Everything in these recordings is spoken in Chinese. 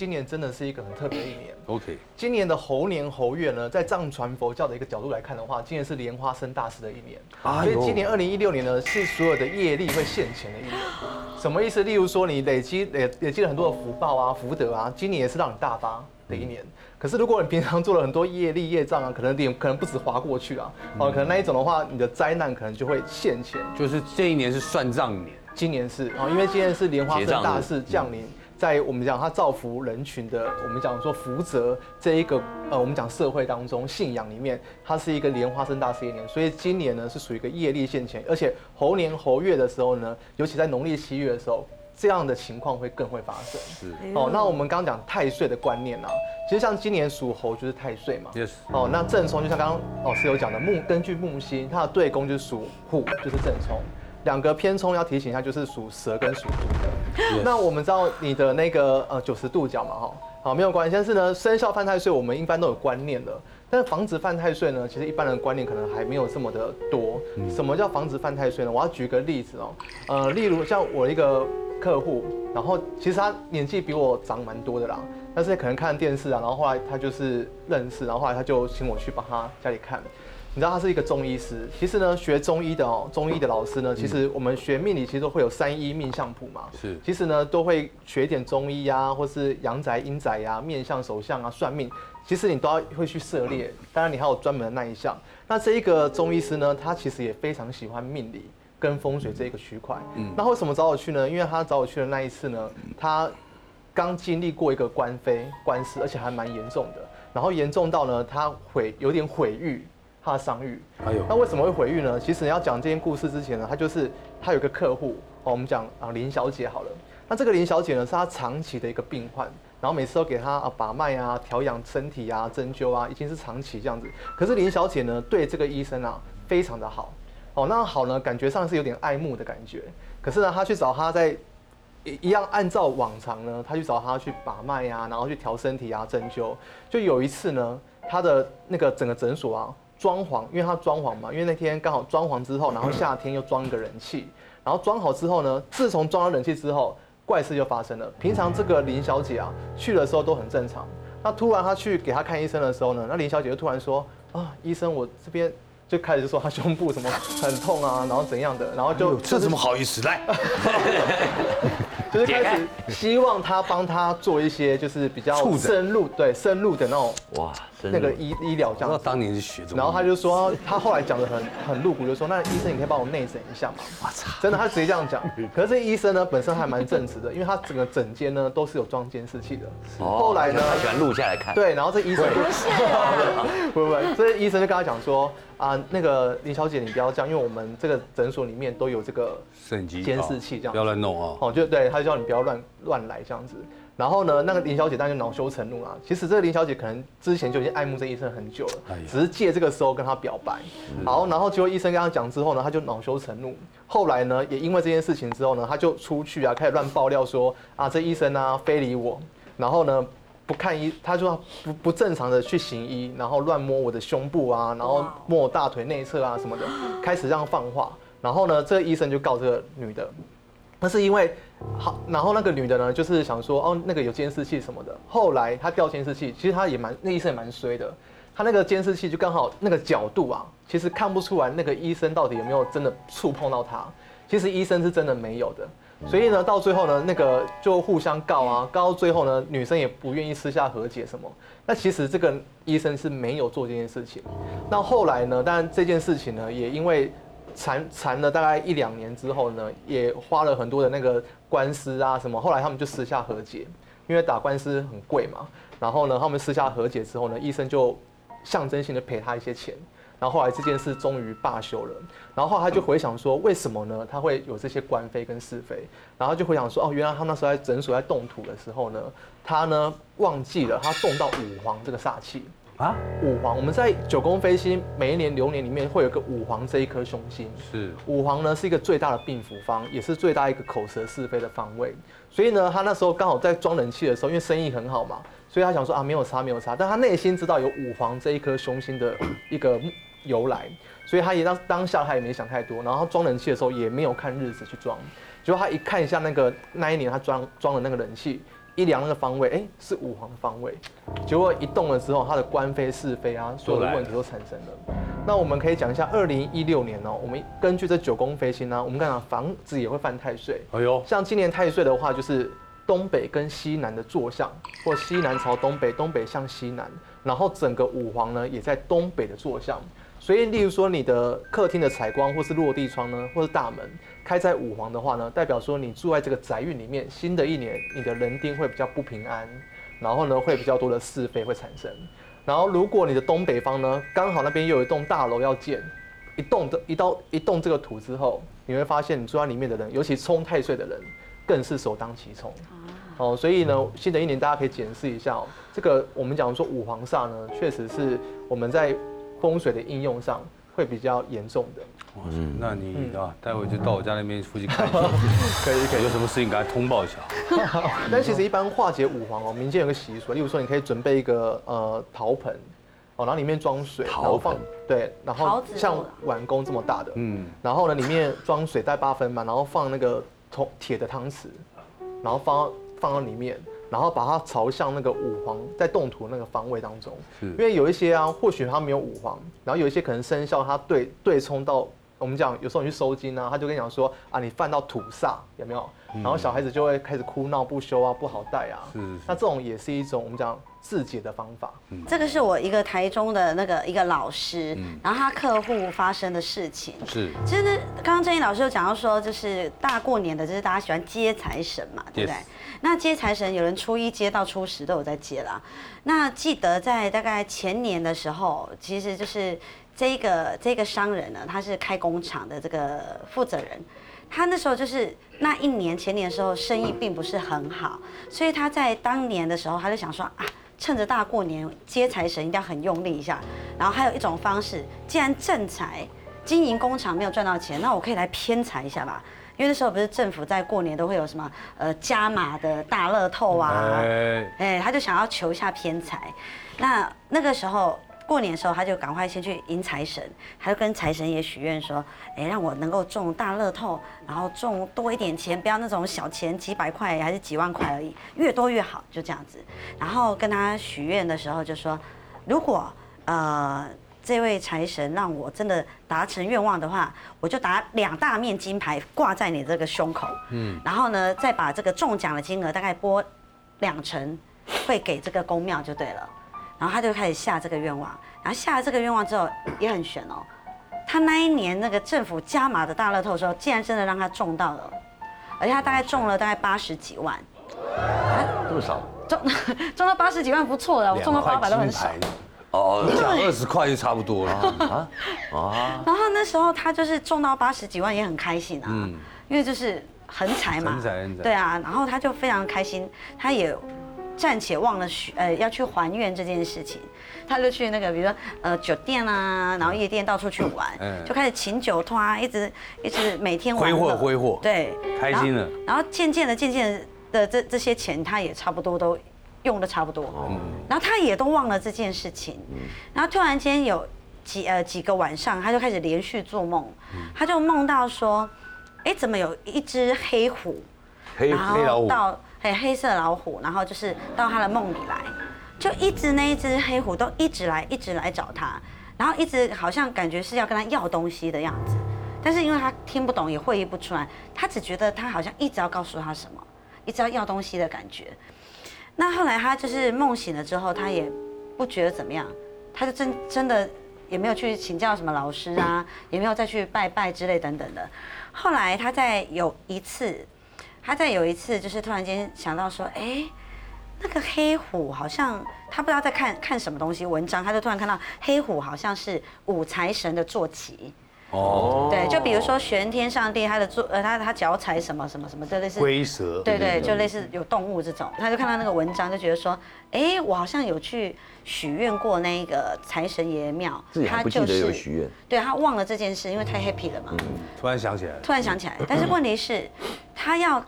今年真的是一个很特别的一年。OK，今年的猴年猴月呢，在藏传佛教的一个角度来看的话，今年是莲花生大师的一年。所以今年二零一六年呢，是所有的业力会现前的一年。什么意思？例如说，你累积累累积了很多的福报啊、福德啊，今年也是让你大发的一年。可是如果你平常做了很多业力业障啊，可能脸可能不止划过去啊，哦，可能那一种的话，你的灾难可能就会现前。就是这一年是算账年，今年是哦，因为今年是莲花生大士降临，在我们讲它造福人群的，我们讲说福泽这一个呃，我们讲社会当中信仰里面，它是一个莲花生大事业年，所以今年呢是属于一个业力现前，而且猴年猴月的时候呢，尤其在农历七月的时候。这样的情况会更会发生。是哦，那我们刚刚讲太岁的观念啊，其实像今年属猴就是太岁嘛。Yes 哦，那正冲就像刚刚老师有讲的木，根据木星它的对宫就是属虎，就是正冲。两个偏冲要提醒一下，就是属蛇跟属猪的。那我们知道你的那个呃九十度角嘛，哈，好没有关系。但是呢，生肖犯太岁我们一般都有观念的，但是防止犯太岁呢，其实一般人的观念可能还没有这么的多。什么叫防止犯太岁呢？我要举个例子哦，呃，例如像我一个客户，然后其实他年纪比我长蛮多的啦，但是可能看电视啊，然后后来他就是认识，然后后来他就请我去帮他家里看。你知道他是一个中医师，其实呢，学中医的哦，中医的老师呢，其实我们学命理其实都会有三一命相谱嘛，是其实呢都会学一点中医啊，或是阳宅阴宅呀、面相手相啊、算命，其实你都要会去涉猎。当然你还有专门的那一项。那这一个中医师呢，他其实也非常喜欢命理跟风水这一个区块。嗯，那为什么找我去呢？因为他找我去的那一次呢，他刚经历过一个官非官司，而且还蛮严重的。然后严重到呢，他毁有点毁誉他的商誉。哎呦那为什么会毁誉呢？其实你要讲这件故事之前呢，他就是他有个客户哦，我们讲啊林小姐好了。那这个林小姐呢，是她长期的一个病患，然后每次都给她啊把脉啊、调养身体啊、针灸啊，已经是长期这样子。可是林小姐呢，对这个医生啊非常的好，哦，那好呢，感觉上是有点爱慕的感觉。可是呢，她去找他在一一样按照往常呢，他去找他去把脉呀、然后去调身体啊、针灸。就有一次呢，他的那个整个诊所啊，装潢，因为他装潢嘛，因为那天刚好装潢之后，然后夏天又装一个人气，然后装好之后呢，自从装了冷气之后，怪事就发生了。平常这个林小姐啊，去的时候都很正常，那突然她去给她看医生的时候呢，那林小姐就突然说啊，医生，我这边。就开始就说她胸部什么很痛啊，然后怎样的，然后就这怎么好意思来？就是开始希望他帮他做一些就是比较深入对深入的那种哇，真那个医医疗这样子。我知道当年是学中医，然后他就说，他后来讲的很 很露骨，就说那医生你可以帮我内诊一下吗？我操，真的，他直接这样讲。可是这医生呢本身还蛮正直的，因为他整个整间呢都是有装监视器的。后来呢，他喜欢录下来看。对，然后这医生 不是，不不不，所以医生就跟他讲说啊，那个林小姐你不要这样，因为我们这个诊所里面都有这个摄影机监视器这样不要乱弄哦。哦，就对，他就叫你不要乱乱来这样子。然后呢，那个林小姐当然就恼羞成怒啦。其实这个林小姐可能之前就已经爱慕这医生很久了哎，只是借这个时候跟他表白。好，然后结果医生跟他讲之后呢，他就恼羞成怒。后来呢，也因为这件事情之后呢，他就出去啊，开始乱爆料说啊，这医生啊非礼我，然后呢。不看医，他就不不正常的去行医，然后乱摸我的胸部啊，然后摸我大腿内侧啊什么的，开始这样放话。然后呢，这个医生就告这个女的，那是因为好，然后那个女的呢，就是想说哦，那个有监视器什么的。后来她调监视器，其实她也蛮那医生也蛮衰的，她那个监视器就刚好那个角度啊，其实看不出来那个医生到底有没有真的触碰到她。其实医生是真的没有的。所以呢，到最后呢，那个就互相告啊，告到最后呢，女生也不愿意私下和解什么。那其实这个医生是没有做这件事情。那后来呢，当然这件事情呢，也因为缠缠了大概一两年之后呢，也花了很多的那个官司啊什么。后来他们就私下和解，因为打官司很贵嘛。然后呢，他们私下和解之后呢，医生就象征性的赔他一些钱。然后后来这件事终于罢休了，然后他就回想说，为什么呢？他会有这些官非跟是非，然后就回想说，哦，原来他那时候在诊所在动土的时候呢，他呢忘记了他动到五黄这个煞气。啊，五黄，我们在九宫飞星每一年流年里面会有个五黄这一颗凶星，是五黄呢是一个最大的病符方，也是最大一个口舌是非的方位。所以呢，他那时候刚好在装人气的时候，因为生意很好嘛，所以他想说啊没有差没有差，但他内心知道有五黄这一颗凶星的一个由来，所以他也当当下他也没想太多，然后他装人气的时候也没有看日子去装，结果他一看一下那个那一年他装装的那个人气。一量那个方位，哎，是五皇的方位，结果一动了之后，它的官非是非啊，所有的问题都产生了。那我们可以讲一下，二零一六年哦，我们根据这九宫飞星呢，我们看到房子也会犯太岁。哎呦，像今年太岁的话，就是东北跟西南的坐向，或西南朝东北，东北向西南，然后整个五黄呢也在东北的坐向。所以，例如说你的客厅的采光，或是落地窗呢，或是大门开在五黄的话呢，代表说你住在这个宅运里面，新的一年你的人丁会比较不平安，然后呢会比较多的是非会产生。然后，如果你的东北方呢，刚好那边又有一栋大楼要建，一栋的一到一栋这个土之后，你会发现你住在里面的人，尤其冲太岁的人，更是首当其冲。哦，所以呢，新的一年大家可以检视一下哦，这个我们讲说五黄煞呢，确实是我们在风水的应用上会比较严重的。嗯，那你啊，待会就到我家那边附近看一下，可以可以，有什么事情给他通报一下。但其实一般化解五黄哦，民间有个习俗，例如说你可以准备一个呃陶盆，哦，然后里面装水，然后放对，然后像碗公这么大的，嗯，然后呢里面装水带八分嘛，然后放那个铜铁的汤匙，然后放放到里面。然后把它朝向那个五黄在动土那个方位当中，因为有一些啊，或许它没有五黄，然后有一些可能生肖它对对冲到，我们讲有时候你去收金啊，他就跟你讲说啊，你犯到土煞有没有？然后小孩子就会开始哭闹不休啊，不好带啊。那这种也是一种我们讲自己的方法。这个是我一个台中的那个一个老师，然后他客户发生的事情。是。其实刚刚郑毅老师有讲到说，就是大过年的，就是大家喜欢接财神嘛，对不对？那接财神，有人初一接到初十都有在接啦。那记得在大概前年的时候，其实就是这个这个商人呢，他是开工厂的这个负责人。他那时候就是那一年前年的时候，生意并不是很好，所以他在当年的时候，他就想说啊，趁着大过年接财神一定要很用力一下。然后还有一种方式，既然正财经营工厂没有赚到钱，那我可以来偏财一下吧。因为那时候不是政府在过年都会有什么呃加码的大乐透啊，哎，他就想要求一下偏财。那那个时候。过年的时候，他就赶快先去迎财神，他就跟财神爷许愿说：“哎，让我能够中大乐透，然后中多一点钱，不要那种小钱，几百块还是几万块而已，越多越好，就这样子。”然后跟他许愿的时候就说：“如果呃这位财神让我真的达成愿望的话，我就打两大面金牌挂在你这个胸口，嗯，然后呢再把这个中奖的金额大概拨两成，会给这个公庙就对了。”然后他就开始下这个愿望，然后下了这个愿望之后也很悬哦。他那一年那个政府加码的大乐透的时候，竟然真的让他中到了，而且他大概中了大概八十几万。这么少？中中到八十几万不错了，我中到八百都很少。哦，二十块就差不多了啊啊！然后那时候他就是中到八十几万也很开心啊，因为就是横财嘛，对啊，然后他就非常开心，他也。暂且忘了许呃要去还愿这件事情，他就去那个比如说呃酒店啊，然后夜店到处去玩，就开始请酒托，一直一直每天挥霍挥霍，对，开心了。然后渐渐的渐渐的这这些钱他也差不多都用的差不多，然后他也都忘了这件事情，然后突然间有几呃几个晚上他就开始连续做梦，他就梦到说，哎怎么有一只黑虎，黑黑老虎到。黑黑色老虎，然后就是到他的梦里来，就一直那一只黑虎都一直来，一直来找他，然后一直好像感觉是要跟他要东西的样子，但是因为他听不懂，也会意不出来，他只觉得他好像一直要告诉他什么，一直要要东西的感觉。那后来他就是梦醒了之后，他也不觉得怎么样，他就真真的也没有去请教什么老师啊，也没有再去拜拜之类等等的。后来他在有一次。他在有一次就是突然间想到说，哎，那个黑虎好像他不知道在看看什么东西文章，他就突然看到黑虎好像是五财神的坐骑。哦，对，就比如说玄天上帝他的坐呃他他脚踩什么什么什么，就类似龟蛇，对对，就类似有动物这种，他就看到那个文章就觉得说，哎，我好像有去许愿过那个财神爷庙，他就是有许愿，对他忘了这件事，因为太 happy 了嘛。突然想起来，突然想起来，但是问题是，他要。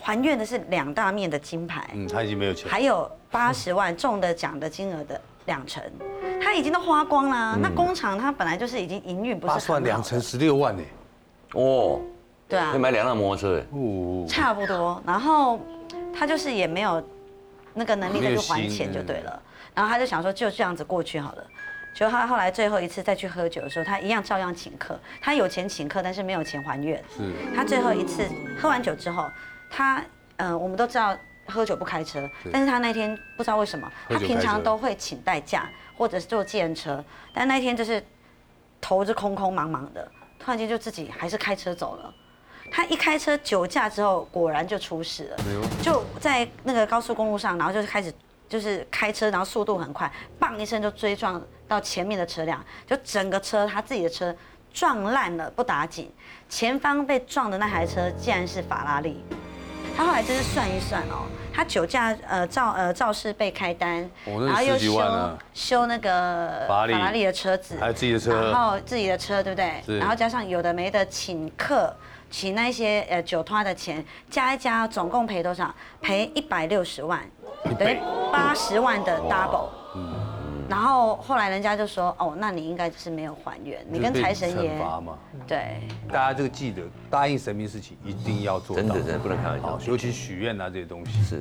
还愿的是两大面的金牌，嗯，他已经没有钱，还有八十万中的奖的金额的两成，他已经都花光了。那工厂他本来就是已经营运不是两成十六万呢，哦，对啊，可以买两辆摩托车，哦，差不多。然后他就是也没有那个能力再去还钱就对了。然后他就想说就这样子过去好了。结果他后来最后一次再去喝酒的时候，他一样照样请客。他有钱请客，但是没有钱还愿。是他最后一次喝完酒之后，他呃，我们都知道喝酒不开车，但是他那天不知道为什么，他平常都会请代驾或者是坐计程车，但那天就是头是空空茫茫的，突然间就自己还是开车走了。他一开车酒驾之后，果然就出事了，就在那个高速公路上，然后就开始就是开车，然后速度很快，砰一声就追撞到前面的车辆，就整个车他自己的车撞烂了不打紧，前方被撞的那台车竟然是法拉利。他后来就是算一算哦，他酒驾呃肇呃肇事被开单，哦然后又修修那个法拉利法拉利的车子，还有自己的车然后自己的车对不对？然后加上有的没的请客。请那些呃酒托的钱加一加，总共赔多少？赔一百六十万，等于八十万的 double。然后后来人家就说，哦，那你应该就是没有还原，你跟财神爷惩罚嘛。对。大家这个记得，答应神明事情一定要做到。真的真的不能开玩笑，尤其许愿啊这些东西。是